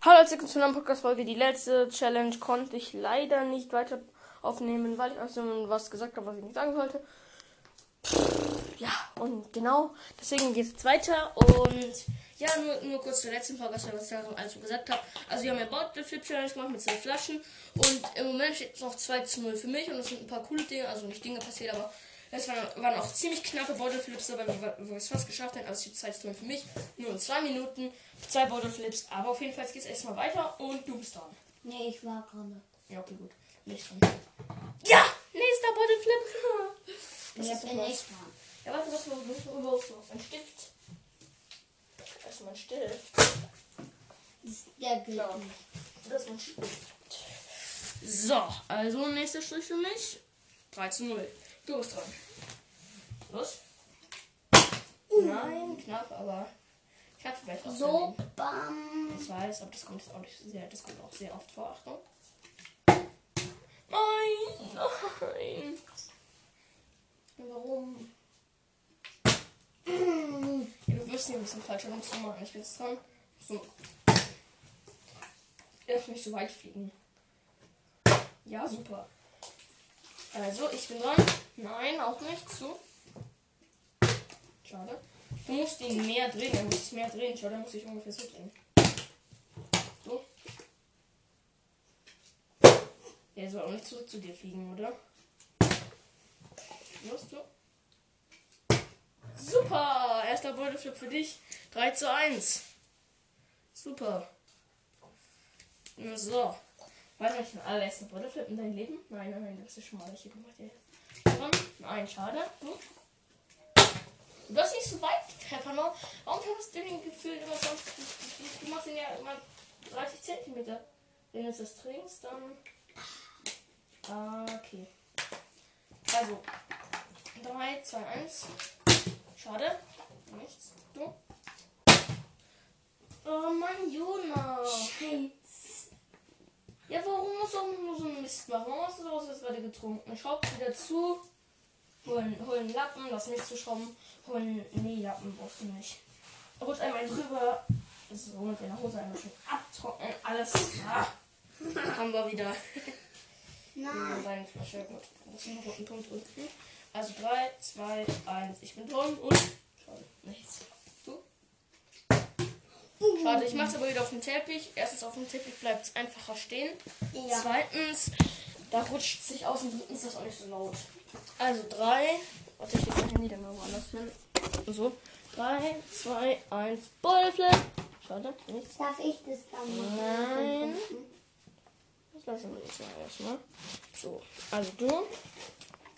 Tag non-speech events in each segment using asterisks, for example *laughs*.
Hallo, herzlich willkommen zu einer Podcast-Folge. Die letzte Challenge konnte ich leider nicht weiter aufnehmen, weil ich also was gesagt habe, was ich nicht sagen sollte. Ja, und genau, deswegen geht es weiter. Und ja, nur, nur kurz zur letzten Podcast, was ich alles so gesagt habe. Also, wir haben ja Bottle Flip Challenge gemacht mit zwei Flaschen. Und im Moment steht es noch 2 zu 0 für mich. Und es sind ein paar coole Dinge, also nicht Dinge passiert, aber es waren, waren auch ziemlich knappe Bottle Flips dabei, wo wir es fast geschafft haben. Also, es steht 2 zu 0 für mich. Nur in zwei Minuten, zwei Bottle Flips. Aber auf jeden Fall geht es erstmal weiter. Und du bist dran. Nee, ich war gerade. Ja, okay, gut. Nicht dran. Ja! Nächster Bottle Flip. *laughs* Das Jetzt ist bin ich dran. Ja, warte, was ich überhaupt noch? Ein Stift. Erstmal ein Stift. Das- Der gilt Ja. Das ist ein Stift. So, also nächster Strich für mich. 3 zu 0. Du bist dran. Los. Nein, knapp, aber ich hatte vielleicht auch So, bam. Ich weiß, aber das kommt jetzt auch nicht sehr, das kommt auch sehr oft vor. Achtung. Nein, nein. Warum? Ja, du wirst hier ein bisschen falsch herum zu machen. Ich bin jetzt dran. So. Er darf nicht so weit fliegen. Ja, super. Also, ich bin dran. Nein, auch nicht. So. Schade. Du musst ihn mehr drehen. Er muss mehr drehen. Schau, dann muss ich ungefähr so drehen. So. Der soll auch nicht zurück zu dir fliegen, oder? Los, du. Super! Erster Beuteflip für dich. 3 zu 1. Super. So. Weiß nicht, den allerersten Beuteflip in deinem Leben? Nein, nein, nein, das ist schon mal welche gemacht. Nein, schade. Du? Du hast nicht so weit getreffer, ne? Warum hast du den Gefühl immer sonst? Du, du machst den ja immer 30 Zentimeter. Wenn du jetzt das trinkst, dann. Ah, okay. Also. 3, 2, 1. Schade. Nichts. Du. Oh Mann, Jonas. Scheiße. Ja, warum musst du auch nur so einen Mist machen? Warum hast du sowas jetzt gerade getrunken? Schraub wieder zu. Holen, holen Lappen, das nicht zu schrauben. Holen. Nee, Lappen brauchst du nicht. Rutsch einmal drüber. So, mit deiner Hose einmal schön abtrocknen. Alles. Ah. *laughs* Haben wir wieder. Nein. Deine Flasche. Gut. Das ist ein roten Punkt unten. Also 3, 2, 1. Ich bin dran und. Schade. Nichts. Du? Schade, ich mach's aber wieder auf dem Teppich. Erstens auf dem Teppich bleibt es einfacher stehen. Ja. Zweitens, da rutscht sich aus und ist das auch nicht so laut. Also drei. Warte, ich leg mein Handy dann mal woanders hin. So. Drei, zwei, eins. Ballflip. Schade, nichts. Darf ich das dann machen? Nein. Das lassen wir jetzt mal erstmal. So, also du.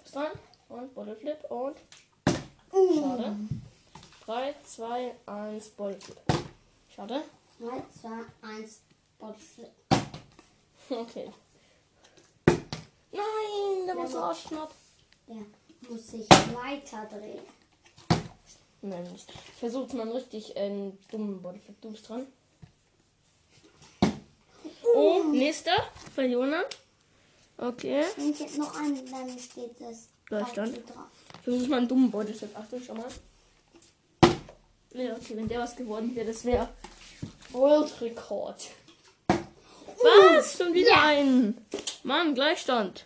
Bist dran. Und Bottleflip und. Schade. 3, 2, 1, Bottleflip. Schade. 3, 2, 1, Bodyflip. Okay. Nein, der war so arschknapp. Der muss sich weiter drehen. Nein, nicht. Ich versuche mal einen richtig äh, dummen Bodyflip. Du bist dran. Oh, nächster. Bei Jona. Okay. Wenn ich jetzt noch einen, dann steht das Gleichstand. Auto drauf. Versuch mal einen dummen Bodyflip. Achtung, schau mal. Ja, okay, wenn der was geworden wäre, das wäre World Rekord. Was? Schon wieder Ja. ein. Mann, Gleichstand.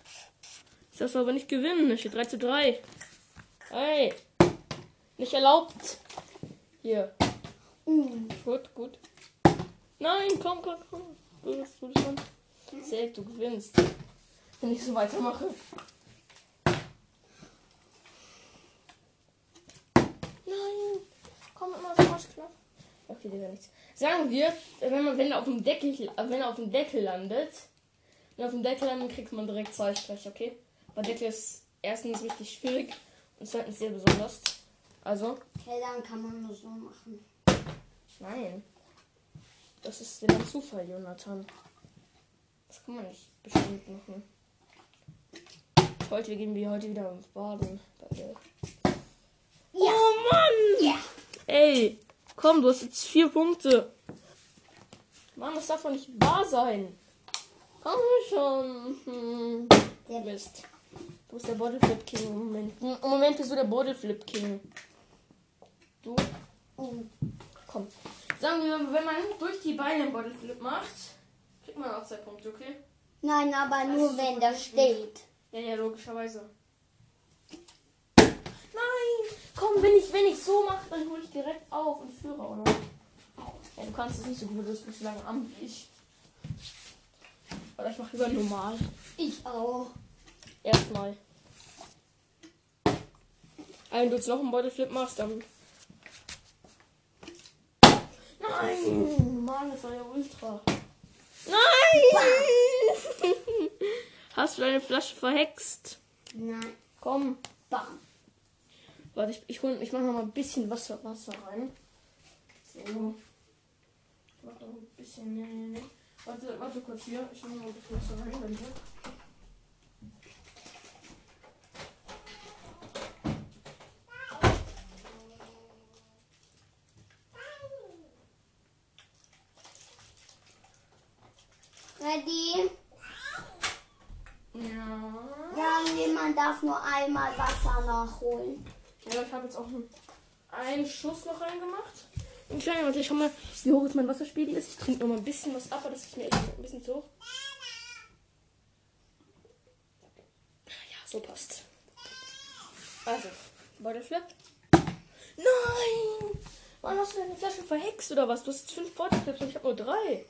Ich darf aber nicht gewinnen. Es steht 3 zu 3. Hey. Nicht erlaubt. Hier. Uh, Gut, gut. Nein, komm, komm, komm. Du bist du bist dran. Du gewinnst. Wenn ich so weitermache. Nein. Komm immer so arschknapp. Okay, der nichts. Sagen wir, wenn man, wenn er auf dem Deckel, äh, wenn er auf dem Deckel landet, wenn auf dem Deckel landet, kriegt man direkt zwei Striche, okay? Deckel ist erstens richtig schwierig und zweitens sehr besonders. Also, okay, dann kann man nur so machen. Nein. Das ist wieder ein Zufall, Jonathan. Das kann man nicht bestimmt machen. Heute gehen wir heute wieder baden. Bei der Ja. Oh Mann! Ja. Ey, komm, du hast jetzt vier Punkte. Mann, das darf doch nicht wahr sein. Komm schon. Hm. Der Mist. Du bist der Bodylflip King im Moment. Im Moment bist du der Bodylflip King. Du? uh, Komm. Sagen wir, wenn man durch die Beine einen Bodeflip macht, kriegt man auch zwei Punkte, okay? Nein, aber nur wenn der steht. Ja, ja, logischerweise. Nein! Komm, wenn ich, wenn ich so mache, dann hole ich direkt auf und führe, oder? Ja, du kannst es nicht so gut, du bist nicht so lange am wie ich. Oder ich mache lieber normal. Ich auch. Erstmal. Wenn du jetzt noch einen Beutelflip machst, dann. Nein! Mann, das war ja ultra. Nein! Hast du deine Flasche verhext? Nein. Komm. Bam. Warte, ich, ich, hol, ich mach noch mal ein bisschen Wasser, Wasser rein. So. Ich mach noch ein bisschen. Nee, nee, nee. Warte, warte kurz hier. Ich mach noch ein bisschen Wasser rein. Dann Ready? Ja. Ja, nee, man darf nur einmal Wasser nachholen. Ja, ich habe jetzt auch einen, Schuss noch reingemacht. Ein kleiner, warte, ich schau mal, wie hoch ist mein Wasserspiegel ist. Ich trinke noch mal ein bisschen was ab, aber das ist mir echt ein bisschen zu hoch. Ja, so passt. Also, Beutelflip. Nein! Wann hast du deine Flasche verhext oder was? Du hast jetzt fünf Beutelflips und ich habe nur drei.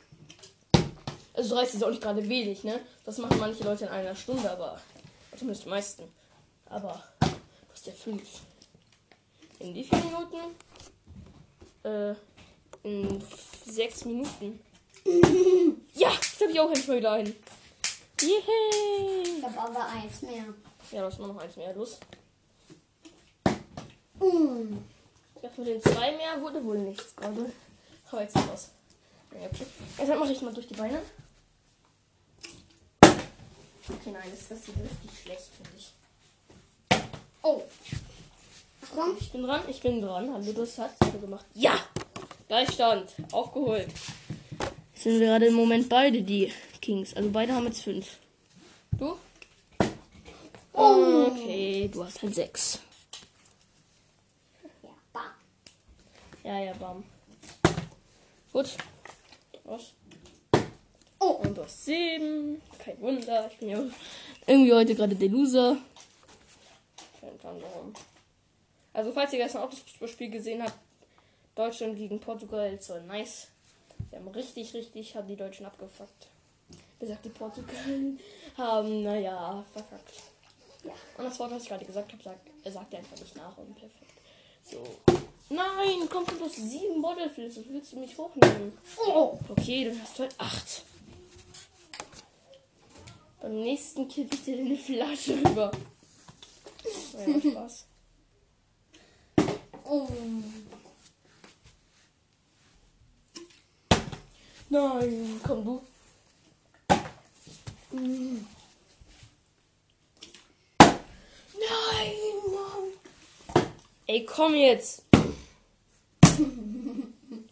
Also drei ist jetzt auch nicht gerade wenig, ne? Das machen manche Leute in einer Stunde, aber zumindest die meisten. Aber du hast ja fünf. In wie vielen Minuten? Äh, in sechs Minuten. *laughs* ja, jetzt habe ich auch endlich mal wieder einen. Yay! Ich habe aber eins mehr. Ja, ist nur noch eins mehr. Los. Mm. Ich dachte, mit den zwei mehr wurde wohl nichts gerade. Aber jetzt ist was. Ja, okay. Jetzt mache ich mal durch die Beine. Okay, nein, das, das sieht richtig schlecht, finde ich. Oh. Achtung. Ich bin dran, ich bin dran. Hallo, das hat du gemacht. Ja! Gleichstand. Aufgeholt. Jetzt sind wir gerade im Moment beide die Kings. Also beide haben jetzt fünf. Du? Oh. Okay, du hast halt sechs. Ja, bam. Ja, ja, bam. Gut. Was? Und du hast sieben. Kein Wunder. Ich bin ja irgendwie heute gerade der Loser. Also, falls ihr gestern auch das Fußballspiel gesehen habt, Deutschland gegen Portugal, so nice. Wir haben richtig, richtig, haben die Deutschen abgefuckt. Besagt die Portugal *laughs* haben, naja, verkackt. Ja. Und das Wort, was ich gerade gesagt habe, sagt, er sagt er einfach nicht nach und perfekt. So. Nein, kommt du bloß sieben Bottlefields, das willst du mich hochnehmen. Oh. Okay, dann hast du halt acht. Beim nächsten kipp ich dir eine Flasche rüber. *laughs* Ja, Spaß. Oh. Nein, komm du. Nein, Mann. Ey, komm jetzt.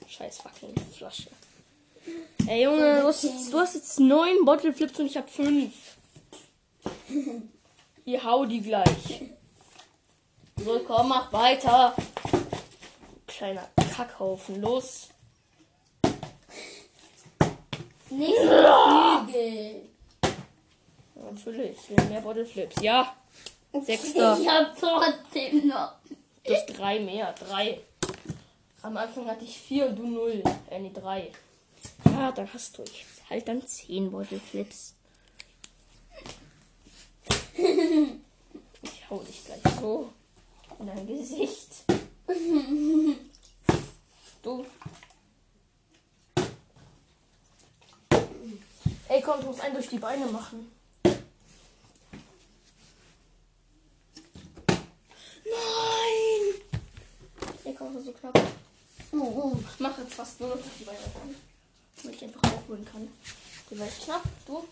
Scheiß fucking Flasche. Ey, Junge, du hast, jetzt, du hast jetzt neun Bottle Flips und ich hab fünf. Ihr hau die gleich. So, komm, mach weiter. Kleiner Kackhaufen, los. Nächste Flügel. Natürlich, ich will mehr Bottle Flips. Ja, Sechster. Ich hab trotzdem noch. Du hast drei mehr. Drei. Am Anfang hatte ich vier und du null. Äh, nee, drei. Ja, dann hast du jetzt halt dann zehn Bottle Flips. Ich hau dich gleich so in dein Gesicht. Du. Ey, komm, du musst einen durch die Beine machen. Nein! Ey, komm, so knapp. Oh. Ich mache jetzt fast nur noch durch die Beine. Damit ich einfach aufholen kann. Du weißt knapp, du.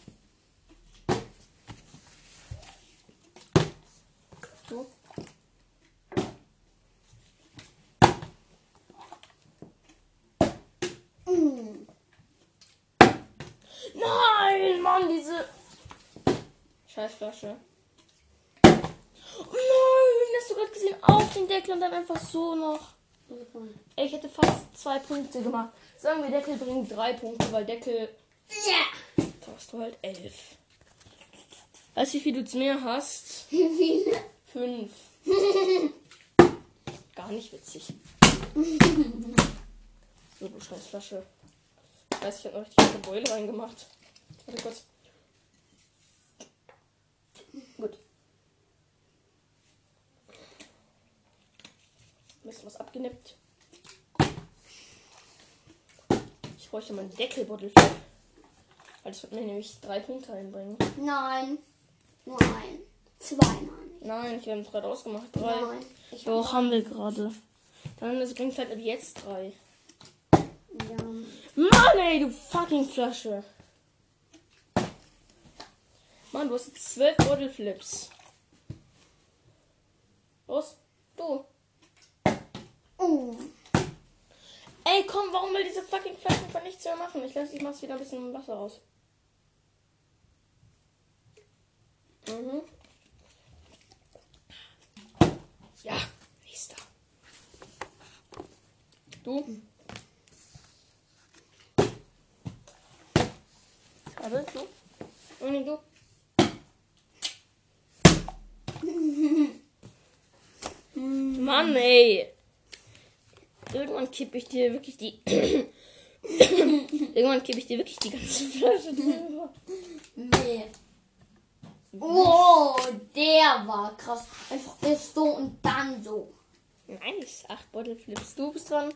Du. Mm. Nein, Mann, diese Scheißflasche. Oh nein, hast du gerade gesehen? Auf den Deckel und dann einfach so noch. Ey, ich hätte fast zwei Punkte gemacht. Sagen wir, Deckel bringt drei Punkte, weil Deckel Ja. da hast du halt elf. Weißt du, wie viel du zu mir hast? Wie *laughs* viele? Fünf. Gar nicht witzig. So, du scheiß Flasche. Ich weiß, ich hab noch richtig eine Beule reingemacht. Warte kurz. Gut. Bisschen was abgenippt. Ich bräuchte mal einen Deckelbottle. Weil das wird mir nämlich drei Punkte einbringen. Nein. Nur ein. Zwei, Mann. Nein, ich habe gerade ausgemacht. Drei. Nein. Ich Doch, haben wir gerade. Dann das bringt halt ab jetzt drei. Ja. Mann, ey, du fucking Flasche. Mann, du hast jetzt zwölf Bottle Flips. Los, du. Oh. Ey, komm, warum will diese fucking Flaschen von nichts mehr machen? Ich lasse, ich mach's wieder ein bisschen Wasser raus. Mhm. Ja, nächster. Du. Schade, du. Und du. *laughs* Mann, ey. Irgendwann kippe ich dir wirklich die. *coughs* Irgendwann kippe ich dir wirklich die ganze Flasche drüber. Nee. Oh, der war krass. Einfach erst so und dann so. Nice. Acht Bottle Flips. Du bist dran.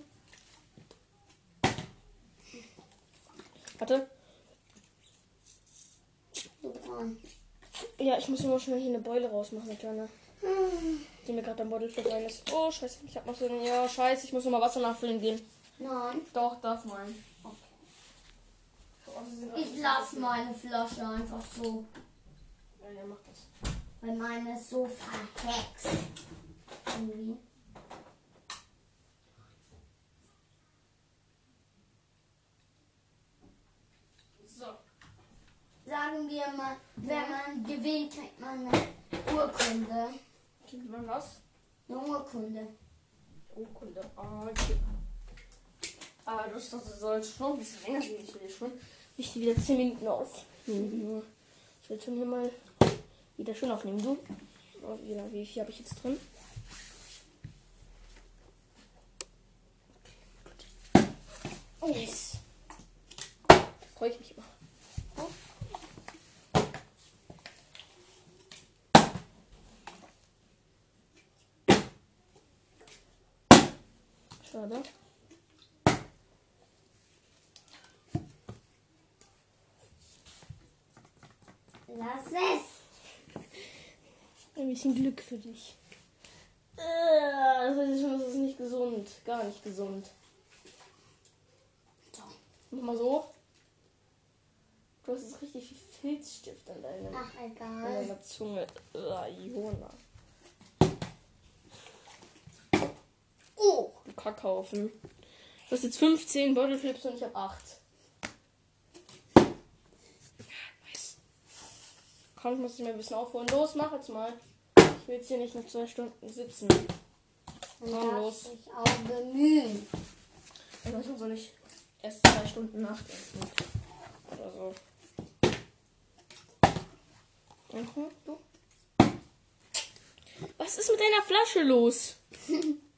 Warte. Ja, ich muss immer schnell hier eine Beule rausmachen, eine kleine. Die mir gerade Bottle Flip rein ist. Oh, scheiße. Ich hab noch so einen. Ja, scheiße. Ich muss noch mal Wasser nachfüllen gehen. Nein. Doch, darf man. Ich lasse meine Flasche einfach so. Ja, der macht das. Weil meine ist so verhext. Irgendwie. So. Sagen wir mal, wenn man gewinnt, kriegt man eine Urkunde. Kriegt man was? Eine Urkunde. Urkunde. Ah, okay. Aber das, das soll schon ein bisschen länger gehen. Ich will schon nicht wieder 10 Minuten auf. Mhm. Ich will schon hier mal wieder schön aufnehmen. Du? Oh, wie viel habe ich jetzt drin? Oh. Yes. Freue ich mich immer. Schade. Lass es. Ein bisschen Glück für dich. Äh, Das ist das ist nicht gesund. Gar nicht gesund. So. Mach mal so. Du hast jetzt richtig viel Filzstift an deiner, Ach, an egal. deiner Zunge. Äh, Iona. Oh. Du hast jetzt 15 Bottle Flips und ich habe 8. Nice. Komm, ich muss dich mal ein bisschen aufholen. Los, mach jetzt mal. Ich will jetzt hier nicht noch zwei Stunden sitzen. Komm, los. sich auch bemühen. Manchmal soll ich erst zwei Stunden nachdenken. Oder so. Mhm, du. Was ist mit deiner Flasche los? *laughs*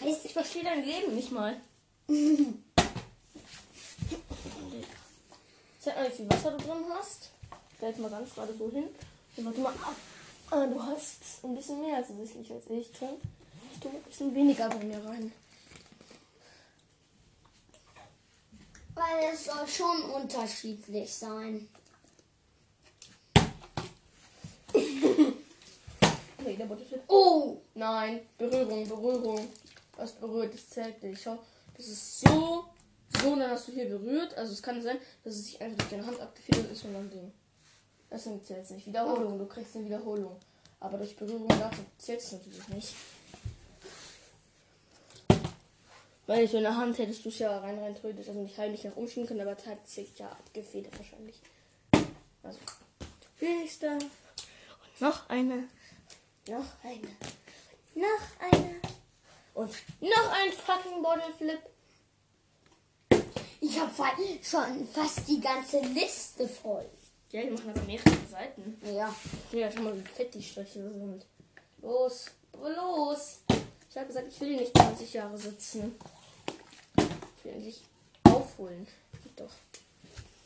Heißt, Ich verstehe dein Leben nicht mal. Zeig mal, wie viel Wasser du drin hast. Stell mal ganz gerade so hin. Und warte mal. Ah, du hast ein bisschen mehr offensichtlich als ich drin. Ich tue ein bisschen weniger bei mir rein. Weil es soll schon unterschiedlich sein. *laughs* Okay, der Butterflip. Oh. Nein, Berührung, Berührung. Hast berührt, das zählt nicht. Schau, das ist so, so, dann hast du hier berührt. Also es kann sein, dass es sich einfach durch deine Hand abgefedert ist und dann Ding. Deswegen zählt es nicht. Wiederholung, du kriegst eine Wiederholung. Aber durch Berührung dazu zählt es natürlich nicht. Weil ich so in der Hand hättest du es ja rein rein theoretisch, also nicht heimlich nach umschieben können, aber tatsächlich ja abgefedert wahrscheinlich. Also, nächster. Und noch eine. Noch eine. Noch eine. Und noch ein fucking Bottle Flip. Ich habe schon fast die ganze Liste voll. Ja, die machen aber mehrere Seiten. Ja. Ja, schau mal, wie fett die Striche sind. Los, los. Ich habe gesagt, ich will hier nicht 20 Jahre sitzen. Ich will endlich aufholen. Geht doch.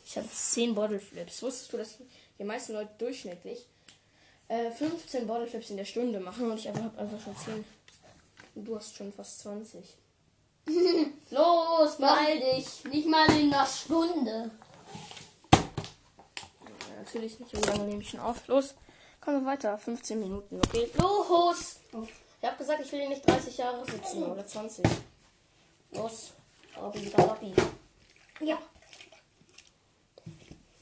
Ich habe 10 Bottle Flips. Wusstest du, dass die meisten Leute durchschnittlich äh, 15 Bottle Flips in der Stunde machen und ich habe einfach schon 10. Du hast schon fast 20. *laughs* Los, beeil dich. Nicht mal in einer Stunde. Ja, natürlich nicht, so lange nehme ich schon auf. Los, kommen wir weiter. 15 Minuten, okay? Los! Ich habe gesagt, ich will hier nicht 30 Jahre sitzen oder 20. Los, Robby, Robby. Ja.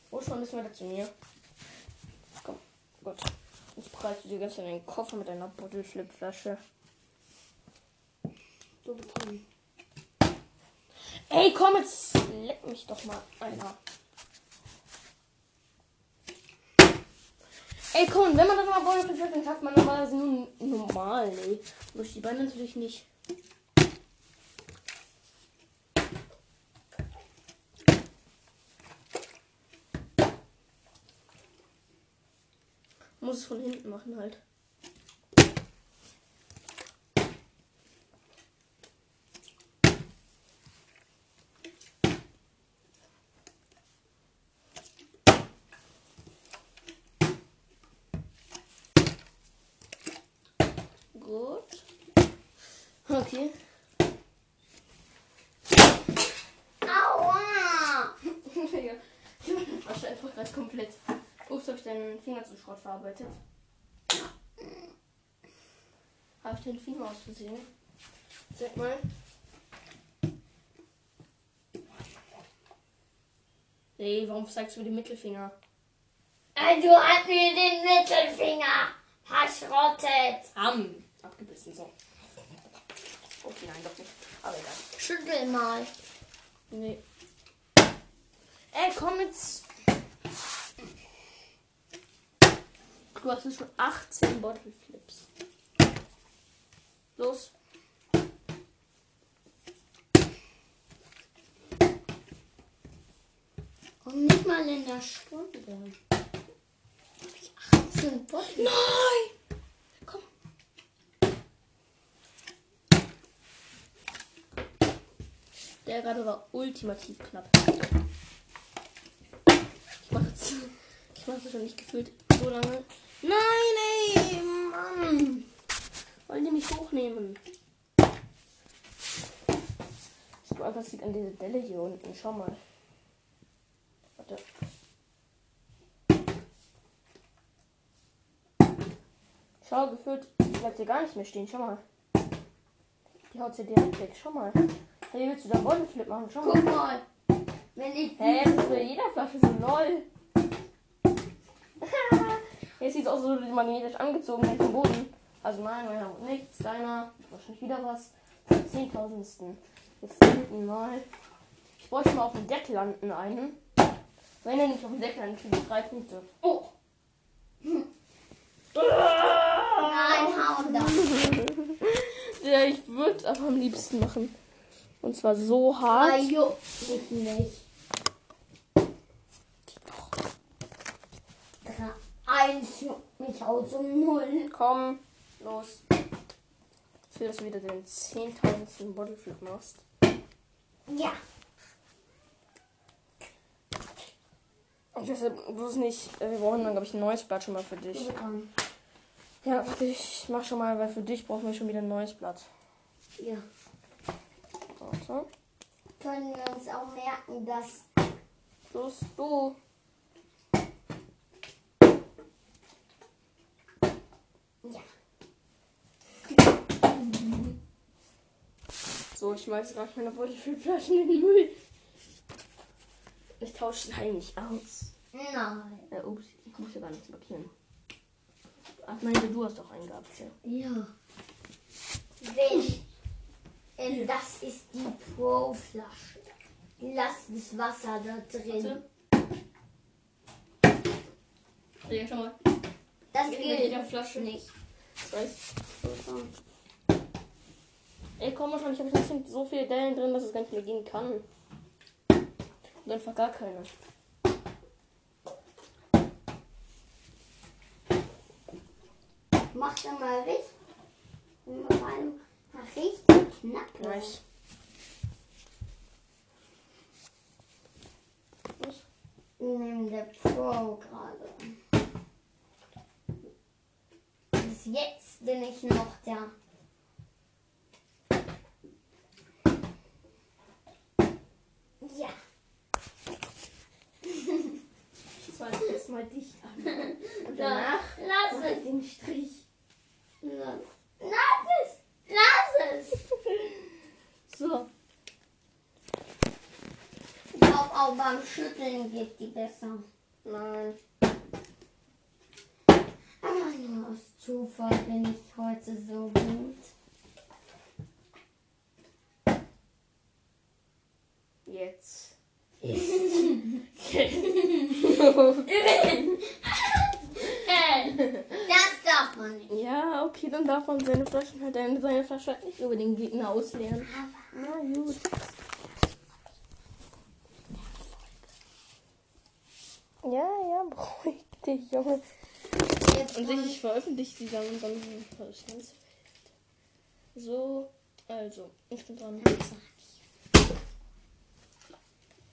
Wo schon müssen wir da zu mir? Komm, gut. Jetzt prallst du dir ganz in den Koffer mit einer Bottle-Flip-Flasche. So bekommen. Ey, komm jetzt! Leck mich doch mal einer. Ey, komm, wenn man das mal Bottle Flip dann schafft man normalerweise nur normal, ey. Durch die Beine natürlich nicht. Muss es von hinten machen halt. Gut. Okay. Aua! *laughs* Hast du einfach gerade komplett. Ups, habe ich deinen Finger zu Schrott verarbeitet. Habe ich den Finger aus Versehen? Sag mal. Nee, warum zeigst du mir den Mittelfinger? Also hat mir den Mittelfinger verschrottet. Am. Abgebissen, so. Nein, doch nicht. Aber egal. Schüttel mal. Nee. Ey, komm jetzt. Du hast jetzt schon 18 Bottle Flips. Los. Und nicht mal in der Stunde. Hab ich 18 Bottle. Nein! Der gerade war ultimativ knapp. Ich mach jetzt. Ich mach das schon nicht gefühlt so lange. Nein, ey, Mann! Wollen die mich hochnehmen? Ich glaube, das liegt an dieser Delle hier unten. Schau mal. Warte. Schau, gefühlt bleibt hier gar nicht mehr stehen. Schau mal. Die haut sie direkt weg. Schau mal. Hey, willst du da Bodenflip machen? Schau mal. Guck mal. Wenn ich Hä, das ist bei jeder Flasche so lol. *laughs* Jetzt sieht es aus, die magnetisch angezogen werden vom Boden. Also nein, meiner wurde nichts. Deiner wahrscheinlich wieder was. Zum Zehntausendsten. Jetzt hinten mal. Ich bräuchte mal auf dem Deck landen einen. Wenn er nicht auf dem Deck landet, kriege ich drei Punkte. Oh. Nein, hau da. *laughs* Ja, ich würde aber am liebsten machen. Und zwar so hart. Ah, juckt mich nicht. Drei, Eins juckt mich aus um null. Komm, los. Ich will, dass du wieder den 10.000. Bodyflip machst. Ja. Und deshalb bloß nicht. äh, Wir brauchen dann, glaube ich, ein neues Blatt schon mal für dich. Ja, warte, ich mach schon mal, weil für dich brauchen wir schon wieder ein neues Blatt. Ja. Warte. Können wir uns auch merken, dass Los, du. Ja. So, ich schmeiße gerade meine Bodyflip-Flaschen in den Müll. Ich tausche sie heimlich aus. Nein. Äh, ups, ich muss ja gar nichts markieren. Ach nein, du hast doch einen gehabt, ja. Ja. Wenn. Ähm, das ist die Pro-Flasche. Lass das Wasser da drin. Ja, schau mal. Das Mit gilt jeder Flasche. nicht. Das weiß. Ey, komm schon, ich habe so viele Dellen drin, dass es gar nicht mehr gehen kann. Und einfach gar keine. Mach da mal richtig. Mal richtig knapp. Nice. Neben der Pro gerade. Bis jetzt bin ich noch da. Ja. Ich weiß erstmal dich an. *laughs* Und Da. Lass ich es. den Strich. Lass es. Lass es. *laughs* So. Ich glaube auch beim Schütteln geht die besser. Nein. Aber nur aus Zufall bin ich heute so gut. Jetzt. *laughs* *laughs* Das darf man nicht. Ja, okay, dann darf man seine Flaschen halt seine, Flasche halt nicht über den Gegner ausleeren. Na gut. Ja, ja, *laughs* beruhig dich, Junge. Jetzt Und kommt- ich veröffentliche die dann und dann. So, also, ich bin dran. Du bist dran.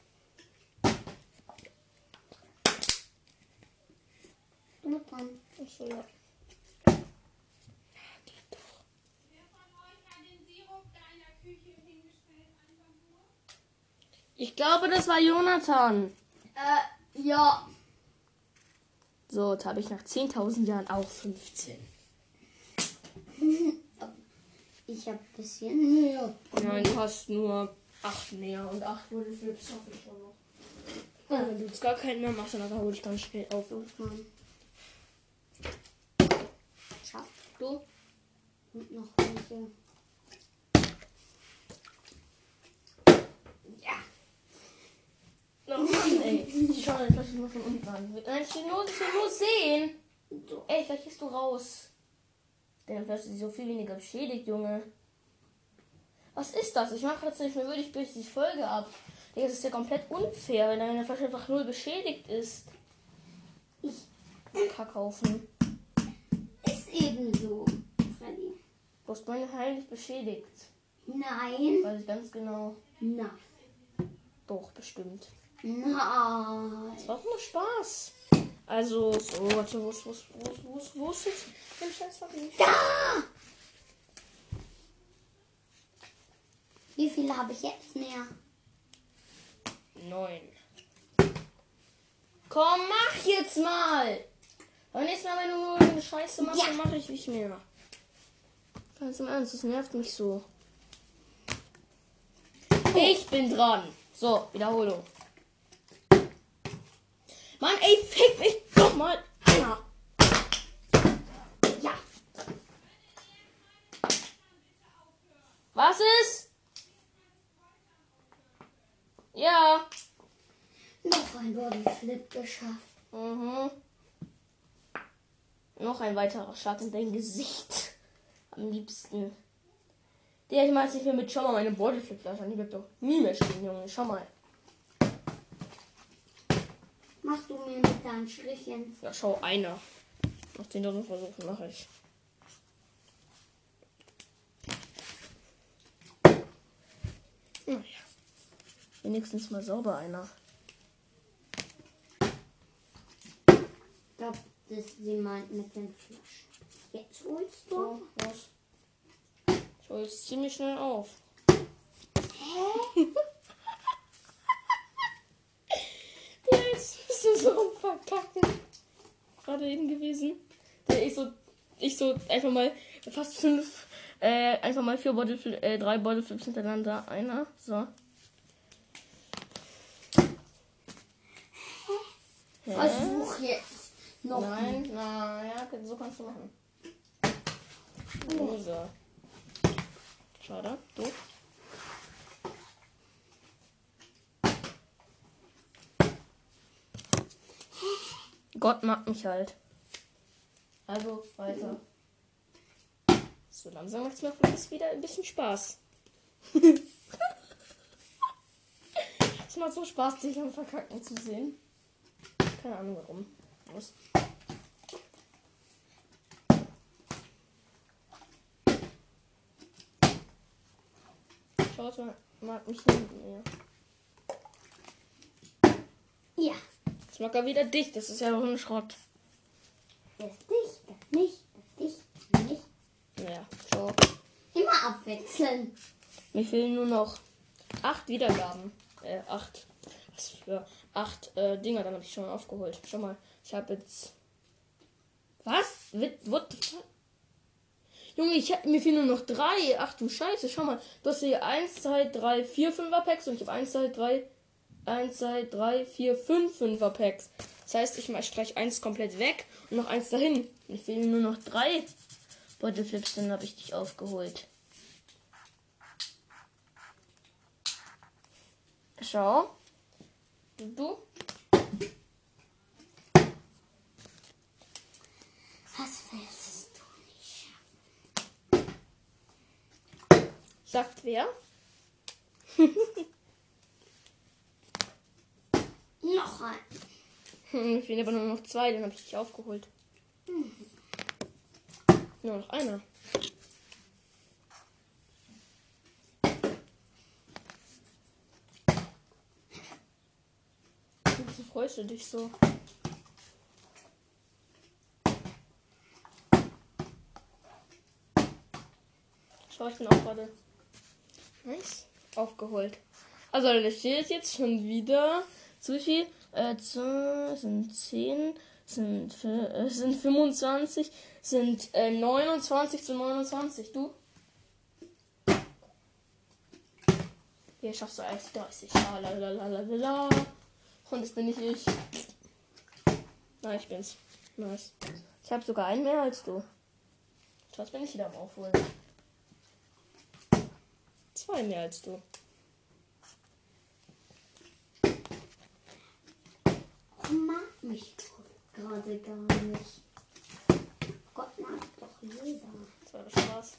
Achso, ja. Wer von euch hat den Sirup da in der Küche hingestellt? Einfach nur? Ich glaube, das war Jonathan. Äh, ja. So, jetzt habe ich nach 10.000 Jahren auch 15. *laughs* Ich habe ein bisschen mehr. Nein, du hast nur 8 mehr und 8 wurde Flips hoffe ich schon noch. Ja, wenn du jetzt gar keinen mehr machst, dann hole ich ganz schnell auf. Mann. Du? Und noch welche. Ja. Oh Mann, ey. Ich schau jetzt gleich nur von unten an. Nein, ich will nur, ich will nur sehen. So. Ey, vielleicht gehst du raus. Denn vielleicht ist sie so viel weniger beschädigt, Junge. Was ist das? Ich mache jetzt nicht mehr würdig durch die Folge ab. Das ist ja komplett unfair, wenn deine Flasche einfach null beschädigt ist. Ich Kackhaufen. Ist eben so, Freddy. Du hast meine heilig beschädigt. Nein. Weiß ich ganz genau. Nein. Doch, bestimmt. Nein. Das war auch nur Spaß. Also, so, warte, wo ist, wo ist, wo ist, wo ist, wo ist jetzt den Scheiß Da! Wie viele habe ich jetzt mehr? Neun. Komm, mach jetzt mal! Beim nächsten Mal, wenn du nur eine Scheiße machst, Ja. dann mache ich nicht mehr. Ganz im Ernst, das nervt mich so. Ich bin dran. So, Wiederholung. Mann, ey, fick mich doch mal. Ja. Ja. Was ist? Ja. Noch ein Bodyflip geschafft. Mhm. Noch ein weiterer Schlag in dein Gesicht. Am liebsten. Der ich mal nicht mehr mit. Schau mal, meine Bodyflip-Flasche an. Die wird doch nie mehr stehen, Junge. Schau mal. Machst du mir mit deinen Strichen? Ja, schau, einer. Nach 10.000 Versuchen mache ich. Naja. Wenigstens mal sauber einer. Ich glaube, dass sie meint mit den Flaschen. Jetzt holst du? So, los. Ich hol jetzt ziemlich schnell auf. Hä? *laughs* Ist bist du so am Verkacken. Gerade eben gewesen. Ich so, ich so einfach mal fast fünf, äh, einfach mal vier Bottle, äh, drei Bottle Flips hintereinander. Einer, so. Versuch jetzt noch. Nein, na ja, so kannst du machen. Loser. Schade. Du? Gott mag mich halt. Also weiter. So langsam macht es mir auch wieder ein bisschen Spaß. *laughs* es macht so Spaß, dich am Verkacken zu sehen. Keine Ahnung warum. Los. Schaut mal, mag mich nicht mehr. Ja. Jetzt mag er wieder dicht, das ist ja doch ein Schrott. Das dich, das nicht, das dich, das nicht. Naja, schau. Immer abwechseln. Mir fehlen nur noch acht Wiedergaben. Äh, acht. Was für acht äh, Dinger, dann habe ich schon aufgeholt. Schau mal, ich habe jetzt. Was? What the fuck? Junge, ich hab, mir fehlen nur noch drei. Ach du Scheiße, schau mal. Du hast hier 1, 2, 3, 4, 5er Packs und ich habe 1, 2, 3, 1, 2, 3, 4, 5 5er Packs. Das heißt, ich streiche eins komplett weg und noch eins dahin. Mir fehlen nur noch drei Bottleflips, dann habe ich dich aufgeholt. Schau. Du, du. Was willst du nicht? Sagt wer? *laughs* Noch ein. Hm, Mir fehlen aber nur noch zwei, dann habe ich dich aufgeholt. Nur noch einer. Wieso freust du dich so? Schau, ich bin auch gerade. Nice. Aufgeholt. Also, da steht jetzt schon wieder. Zu viel? Äh, zu, sind 10, sind, fü- äh, sind 25, sind äh, 29 zu 29. Du? Hier schaffst du erst 30. Ah, la, la, la, la, la, la. Und das bin nicht ich. Nein, ich bin's. Nice. Ich habe sogar einen mehr als du. Jetzt bin ich wieder am Aufholen. Zwei mehr als du. Du mag mich gerade gar nicht. Gott mag doch jeder. Das war der Spaß.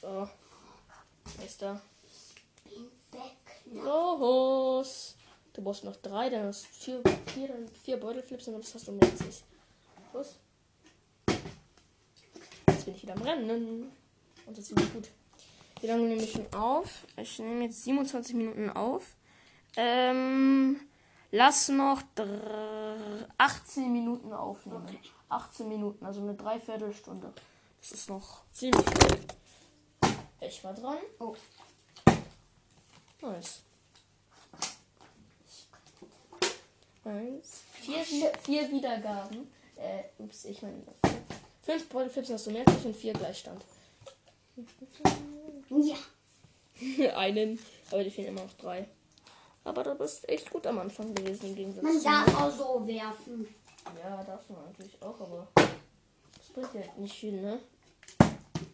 So. Nächster. Bin weg. Los! Du brauchst noch drei, dann hast du vier, vier, vier Beutelflips und dann hast du mehr als ich. Los. Jetzt bin ich wieder am Rennen. Und das ist wieder gut. Wie lange nehme ich schon auf? Ich nehme jetzt 27 Minuten auf. Ähm, lass noch dr- 18 Minuten aufnehmen. 18 Minuten, also eine Dreiviertelstunde. Das ist noch ziemlich viel. Ich war dran. Oh. Nice. Eins. Vier, vier Wiedergaben. Äh, ups, ich meine. Fünf Beutelflips hast du mehr als und vier Gleichstand. Ja. *laughs* Einen, aber die fehlen immer noch drei. Aber du bist echt gut am Anfang gewesen im Gegensatz Man darf auch so werfen. Ja, darfst du natürlich auch, aber das bringt ja nicht viel, ne?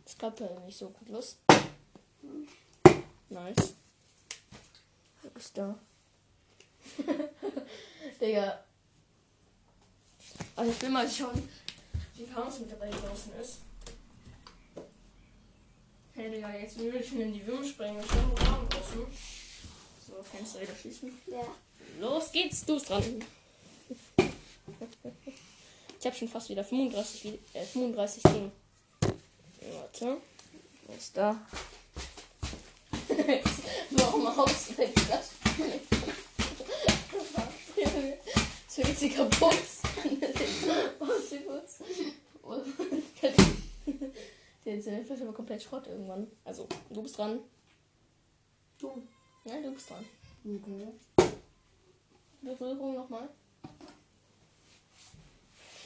Das klappt ja nicht so gut. Los. Nice. Wer ist da? *laughs* Digga. Also ich will mal schauen, wie Chaos mit dabei draußen ist. Hey Digga, jetzt will ich schon in die Würmer springen. Ich bin warm draußen. So, Fenster wieder schließen. Ja. Los geht's, du bist dran. Ich habe schon fast wieder 35, Li- äh, 35 Ding. Warte. Wo ist da? *laughs* Warum du das? So geht sie kaputt. Warte kurz. Der ist ja vielleicht aber komplett Schrott irgendwann. Also, du bist dran. Du. Ja, du bist dran. Okay. Berührung nochmal.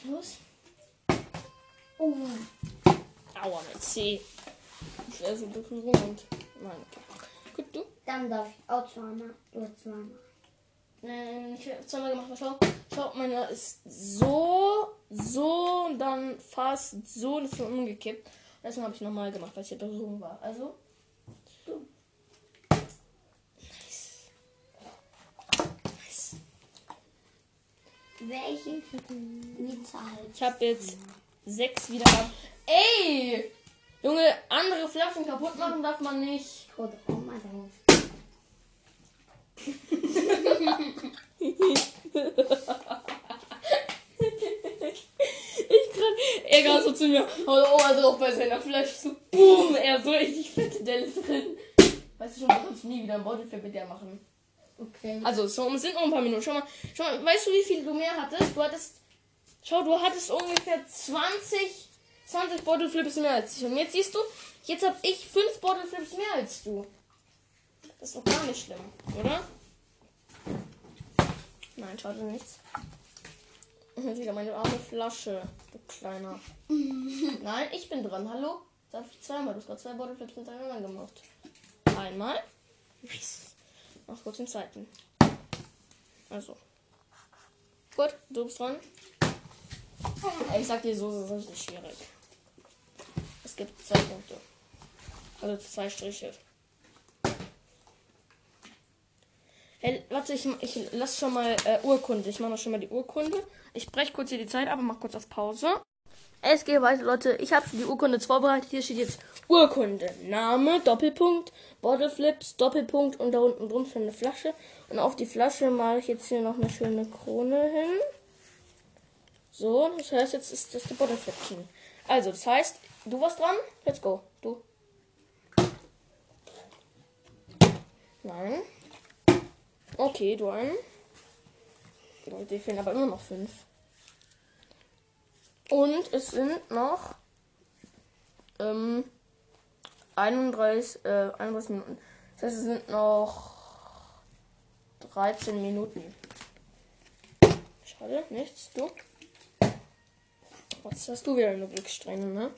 Los. Oh. Aua, mein C. Ich will so Berührung und. Nein, okay. Gut, du? Dann darf ich auch zweimal. Du zweimal. Ähm, ich habe zweimal gemacht, aber schau. Schau, meiner ist so, so und dann fast so, das ist umgekippt. Deswegen habe ich nochmal gemacht, weil es ja Berührung war. Also. Du. Nice. Nice. Welche? Zahl. Ich habe jetzt sechs Wiedergaben. Ey! Junge, andere Flaschen kaputt machen darf man nicht. Hau doch auch mal drauf. *laughs* Ich *laughs* grad, er gerade so zu mir, hau doch mal drauf bei seiner Flasche. So, boom, er so richtig fette Delle drin. Weißt du schon, du kannst nie wieder ein Bodyflip mit der machen. Okay. Also, so, es sind noch ein paar Minuten. Schau mal, schau mal, weißt du, wie viel du mehr hattest? Du hattest, schau, du hattest ungefähr 20, 20 Bodyflips mehr als ich. Und jetzt siehst du, jetzt habe ich 5 Bodyflips mehr als du. Das ist doch gar nicht schlimm, oder? Nein, schade nichts. Wieder meine arme Flasche, du kleiner. *laughs* Nein, ich bin dran. Hallo? Darf ich zweimal? Du hast gerade zwei Bodyflips hintereinander gemacht. Einmal. Nice. Mach kurz den zweiten. Also. Gut, du bist dran. Ich sag dir so, so ist es schwierig. Es gibt zwei Punkte. Also zwei Striche. Hey, warte, ich, ich lass schon mal äh, Urkunde. Ich mache noch schon mal die Urkunde. Ich breche kurz hier die Zeit ab und mach kurz auf Pause. Es geht weiter, Leute. Ich habe die Urkunde jetzt vorbereitet. Hier steht jetzt Urkunde. Name, Doppelpunkt, Bottleflips, Doppelpunkt und da unten drunter eine Flasche. Und auf die Flasche mache ich jetzt hier noch eine schöne Krone hin. So, das heißt, jetzt ist das der Bottleflip King. Also, das heißt, du warst dran. Let's go. Du. Nein. Okay, du einen. Leute, fehlen aber immer noch fünf. Und es sind noch ähm, 31, äh, 31 Minuten. Das heißt, es sind noch 13 Minuten. Schade, nichts. Du? Jetzt hast du wieder eine Glückssträhne, ne?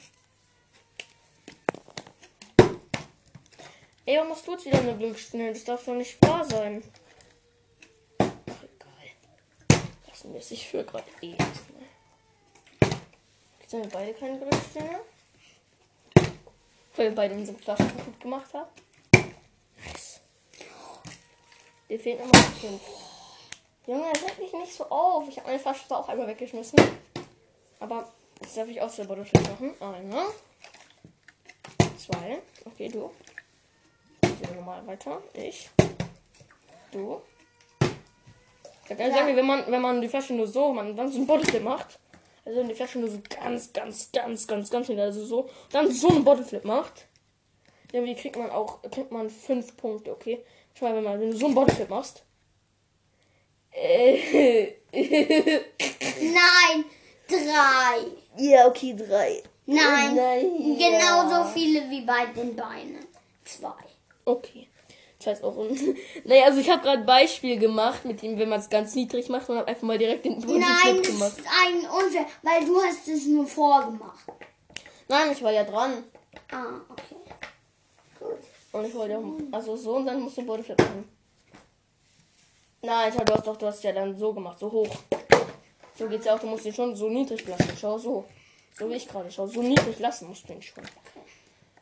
Ey, warum hast du jetzt wieder eine Glückssträhne? Das darf doch nicht wahr sein. Ach, wir es. Ich führe gerade eh mehr. Jetzt haben wir beide keine Glückssträne. Weil wir beide unsere Flaschen kaputt gemacht haben. Nice. Dir fehlen immer noch fünf. Junge, reg mich nicht so auf. Ich habe meine Flasche zwar auch einmal weggeschmissen. Aber jetzt darf ich auch selber machen. Einer. Zwei. Okay, du. Gehen wir nochmal weiter. Ich. Du. Ich kann sagen, wenn man, wenn man die Flasche nur so, man dann so einen Bottleflip macht, also wenn die Flasche nur so ganz, ganz, ganz, ganz, ganz hinter, also so, dann so einen Bottleflip macht, dann kriegt man auch, kriegt man fünf Punkte, okay? Schau mal, wenn man, wenn du so einen Bottleflip machst, *laughs* Nein, drei. ja, okay, drei. Nein, Nein, genauso ja. viele wie bei den Beinen. Zwei. Okay. Das heißt auch. *laughs* naja, also ich habe gerade ein Beispiel gemacht, mit dem, wenn man es ganz niedrig macht und habe einfach mal direkt den Nein, Bottleflip das gemacht. ist ein Unfair, weil du hast es nur vorgemacht. Nein, ich war ja dran. Ah, okay. Gut. Und ich wollte auch, also so und dann musst du den Bottleflip machen. Nein, schau, du hast doch, du hast ja dann so gemacht, so hoch. So geht's ja auch, du musst ihn schon so niedrig lassen. Schau, so. So wie ich gerade. Schau, so niedrig lassen musst du ihn schon.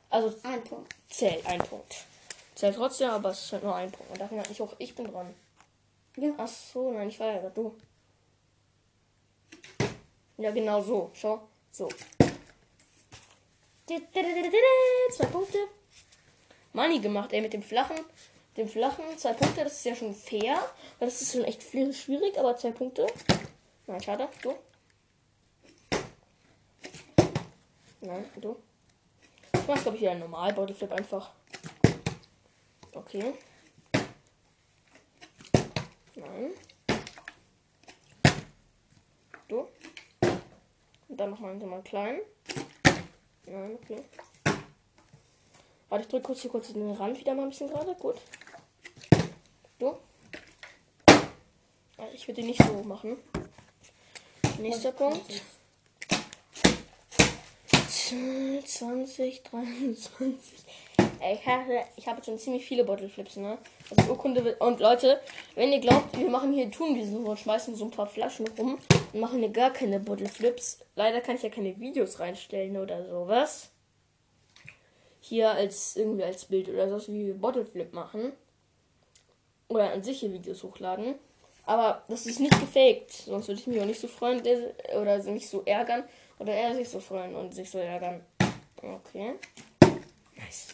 Also Ein Punkt. zählt ein Punkt. Zählt trotzdem, aber es ist halt nur ein Punkt. Und dafür halt nicht hoch. Ich bin dran. Ja. Ach so, nein, ich war ja du. Ja, genau so. Schau. So. Zwei Punkte. Money gemacht, ey, mit dem flachen. Dem flachen zwei Punkte, das ist ja schon fair. Weil das ist schon echt viel schwierig, aber zwei Punkte. Nein, schade. Du. Nein, du. Ich mach, glaube ich, wieder normal Bodyflip einfach. Okay. Nein. Du. Und dann nochmal mal klein. Nein, okay. Warte, ich drücke kurz hier kurz den Rand wieder mal ein bisschen gerade. Gut. Du. Also ich würde den nicht so machen. Nächster Punkt. 20, 23. Ey, Ich habe, schon ziemlich viele Bottleflips, ne? Also Urkunde wird. Und Leute, wenn ihr glaubt, wir machen hier tun diesen so und schmeißen so ein paar Flaschen rum und machen hier gar keine Bottleflips. Leider kann ich ja keine Videos reinstellen oder sowas. Hier als irgendwie als Bild oder so, wie wir Bottleflip machen. Oder an sich hier Videos hochladen. Aber das ist nicht gefaked. Sonst würde ich mich auch nicht so freuen der- oder nicht so ärgern. Oder er sich so freuen und sich so ärgern. Okay. Nice.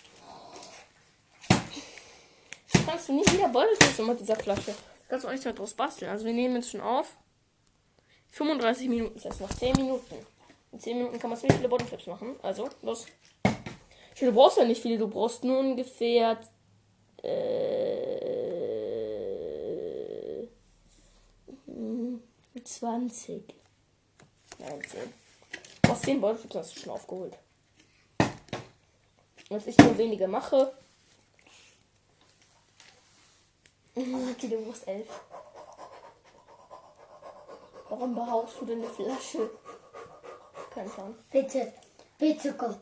Kannst du nicht wieder Beutelflüsse mit dieser Flasche? Kannst du auch nichts mehr draus basteln. Also wir nehmen jetzt schon auf. 35 Minuten, das heißt noch 10 Minuten. In 10 Minuten kann man ziemlich viele Bodyflips machen. Also, los. Du brauchst ja nicht viele, du brauchst nur ungefähr äh, hm, 20. 19. Du brauchst 10 Bodyflips, hast du schon aufgeholt. Als ich nur wenige mache. Okay, du brauchst 11. Warum behauptest du denn eine Flasche? Kein Plan. Bitte, bitte Gott,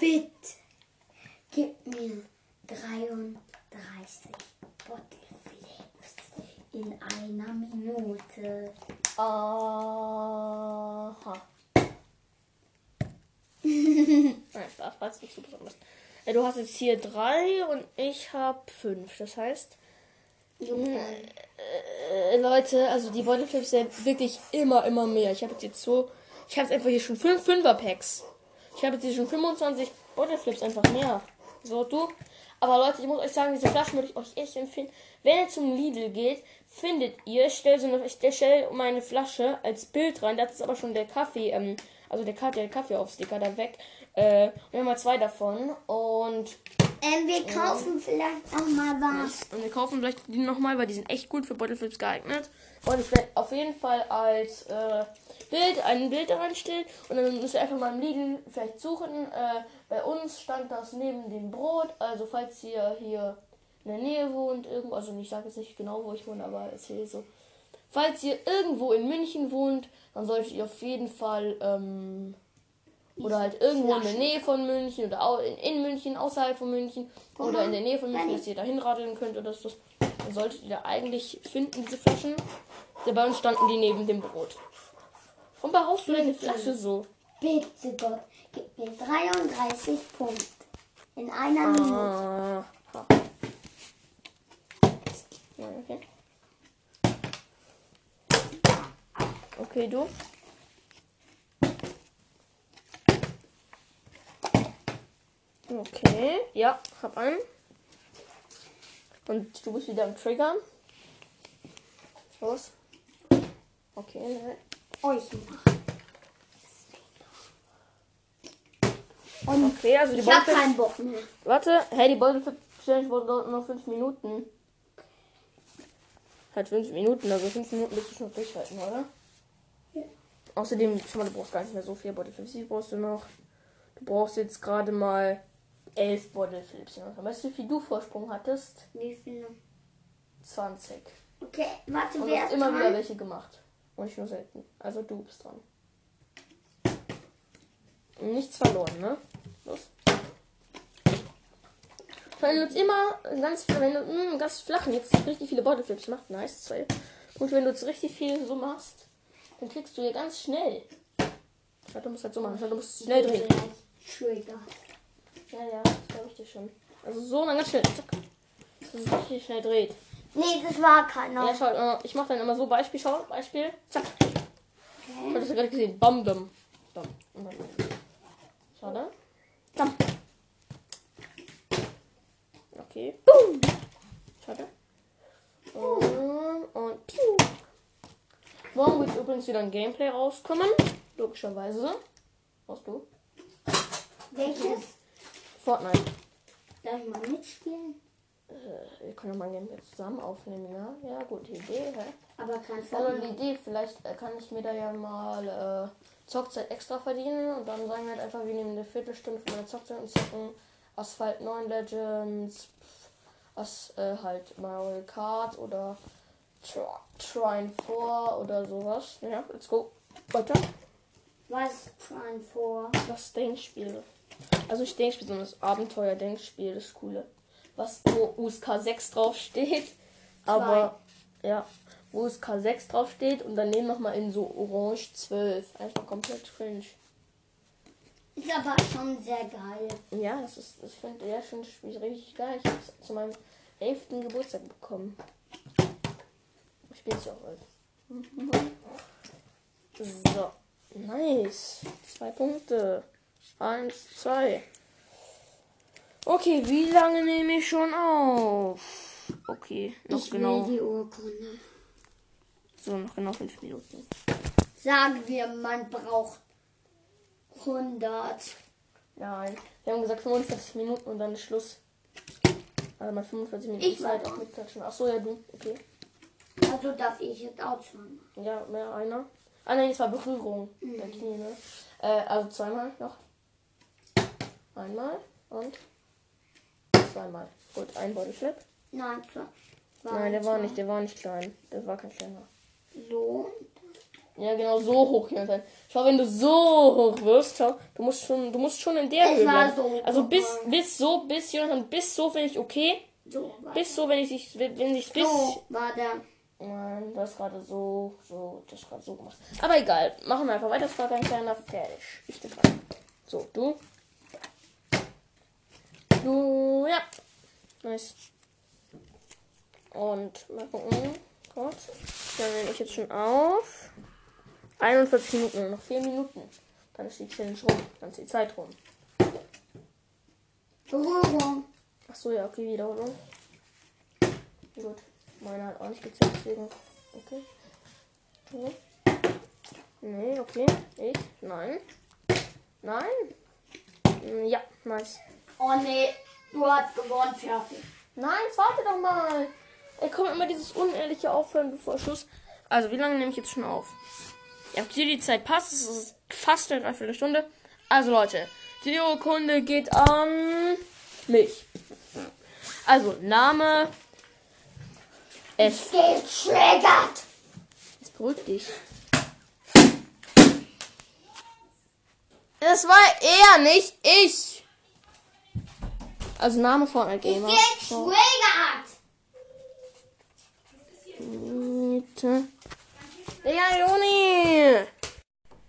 bitte, gib mir 33 Bottleflips in einer Minute. Aha. *laughs* Nein, Spaß, war jetzt nicht so besonders. Du hast jetzt hier drei und ich habe fünf. Das heißt, äh, Leute, also die Bodyflips sind wirklich immer, immer mehr. Ich habe jetzt, so, ich habe jetzt einfach hier schon fünf Fünfer-Packs. Ich habe jetzt hier schon 25 Bodyflips einfach mehr. So, du. Aber Leute, ich muss euch sagen, diese Flaschen würde ich euch echt empfehlen. Wenn ihr zum Lidl geht, findet ihr, ich stelle so eine, ich stelle meine Flasche als Bild rein. Das ist aber schon der Kaffee, ähm, also der, der Kaffeeaufsticker da weg. Äh, wir haben mal zwei davon. Und Ähm, wir kaufen vielleicht auch mal was. und wir kaufen vielleicht die nochmal, weil die sind echt gut für Bottleflips geeignet. Und ich werde auf jeden Fall als äh, Bild ein Bild da reinstellen. Und dann müsst ihr einfach mal im Lidl vielleicht suchen. Äh, bei uns stand das neben dem Brot. Also falls ihr hier in der Nähe wohnt, irgendwo, also ich sage jetzt nicht genau, wo ich wohne, aber erzähle so. Falls ihr irgendwo in München wohnt, dann solltet ihr auf jeden Fall ähm, oder halt irgendwo in der Nähe von München oder in, in München, außerhalb von München oder in der Nähe von München, dass ihr da hinradeln könnt oder so. Dann solltet ihr da eigentlich finden, diese Flaschen. Ja, bei uns standen die neben dem Brot. Warum behauptest du deine Flasche so? Bitte Gott, gib mir 33 Punkte in einer Minute. Ah. Ja, okay. Okay, du. Okay, ja, hab einen. Und du bist wieder am Triggern. Los. Okay, ne. Euch machen. Und Okay, also die ich hab keinen Bock mehr. Warte, hey, die Ballflip-Challenge wurde dort noch 5 Minuten. Halt 5 Minuten, also 5 Minuten bist du schon durchhalten, oder? Ja. Außerdem, schau mal, du brauchst gar nicht mehr so viel. Wie viel brauchst du noch? Du brauchst jetzt gerade mal 11 Bodyflips. Weißt du, wie viel du Vorsprung hattest? Wie viele? 20. Okay, warte, Und du wer hast ist immer wieder dran? welche gemacht. Und nicht nur selten. Also du bist dran. Nichts verloren, ne? Los. Wenn du jetzt immer ganz, wenn du mm, ganz flachen jetzt richtig viele Bodyflips machst, nice, zwei. Und wenn du jetzt richtig viel so machst, dann kriegst du hier ganz schnell. Ja, du musst halt so machen, du musst schnell drehen. Trigger. Ja, ja, das glaube ich dir schon. Also so, dann ganz schnell. Zack. Dass es richtig schnell dreht. Nee, das war keiner. Ja, schau, äh, ich mache dann immer so Beispiel, schau, Beispiel. Zack. Ich habe das gerade gesehen. Bam, bam. Bam. Dann. Schade. Bam. Okay. Boom. Schade. Und, und piu. Morgen wird übrigens wieder ein Gameplay rauskommen. Logischerweise. Brauchst du? Welches? Fortnite. Darf ich mal mitspielen? Äh, wir können mal ein zusammen aufnehmen, ja? Ja, gute Idee, hä? Aber kannst du Also auch die Idee, vielleicht äh, kann ich mir da ja mal äh, Zockzeit extra verdienen und dann sagen wir halt einfach, wir nehmen eine Viertelstunde von meiner Zockzeit und zocken Asphalt 9 Legends, pff, As, äh, halt Mario Kart oder Tr- Trine 4 oder sowas. Ja, let's go. Weiter. was Prime vor? Das Denkspiel. Also nicht Denkspiel, sondern das Abenteuer-Denkspiel, das Coole. Was wo USK 6 draufsteht. Aber ja, wo USK 6 draufsteht und daneben nochmal in so Orange 12. Einfach komplett cringe. Ist aber schon sehr geil. Ja, das ist, ich finde, ja, schon Spiel richtig geil. Ich habe es zu meinem 11. Geburtstag bekommen. Ich Ich bin so alt. So. Nice. Zwei Punkte. Eins, zwei. Okay, wie lange nehme ich schon auf? Okay, noch Ich genau. will die Urkunde. So, noch genau fünf Minuten. Sagen wir, man braucht 100. Nein. Wir haben gesagt 45 Minuten und dann ist Schluss. Also mal 45 Minuten Ich Zeit auch mitklatschen. Ach so, ja, du. Okay. Also darf ich jetzt auch zweimal. Ja, mehr einer. Ah nein, es war Berührung der Knie, ne? Äh, also zweimal noch. Einmal und zweimal. Gut, ein Bodyflip. Nein, zwei. Nein, der war nicht, der war nicht klein. Der war kein kleiner. So. Ja, genau, so hoch hier sein. Schau, wenn du so hoch wirst, schau, du musst schon, du musst schon in der Es Höhe war bleiben. so Also bis, Mann. bis so, bis Jonathan, bis so finde ich okay. So war, Bis so, wenn ich sich, wenn sich bis. so war der. Nein, du hast gerade so, so, das gerade so gemacht. Aber egal, machen wir einfach weiter. Das war dein kleiner fertig. Ich bin dran. So, du. Du, ja. Nice. Und mal gucken. Kurz. Dann nehme ich jetzt schon auf. 41 Minuten, noch 4 Minuten. Dann ist die Challenge rum. Dann ist die Zeit rum. Berührung. Ach so, ja, okay, Wiederholung. Gut. Meine hat auch nicht gezählt, deswegen. Okay. So. Nee, okay. Ich? Nein. Nein. Mm, Ja, nice. Oh nee, du hast gewonnen, fertig. Nein, jetzt warte doch mal. Er kommt immer dieses unehrliche Aufhören bevor Schluss. Also, wie lange nehme ich jetzt schon auf? Ja, okay, die Zeit passt. Es ist fast eine Dreiviertelstunde. Also, Leute, die Urkunde geht an mich. Also, Name. Es. Getriggert. Jetzt beruhig dich. Das war er, nicht ich. Also Name Fortnite Gamer. So. Getriggert. Bitte. Ja, Juni.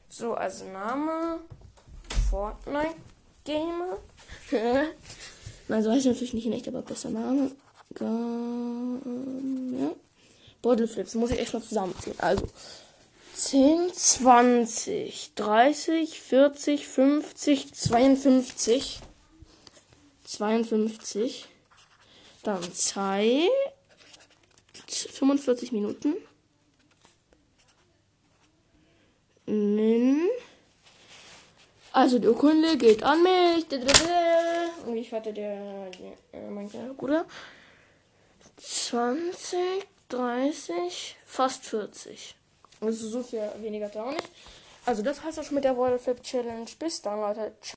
So, also Name Fortnite Gamer. Nein, so heißt natürlich nicht in echt, aber besser Name. Ja. Bottle Flips, muss ich echt mal zusammenziehen. Also 10, 20, 30, 40, 50, 52. 52. Dann Zeit. 45 Minuten. Min. Also die Urkunde geht an mich. Und ich warte der, äh, mein kleiner Bruder. 20, 30, fast 40. Also so viel weniger da auch nicht. Also das heißt auch schon mit der Water Flip Challenge. Bis dann, Leute.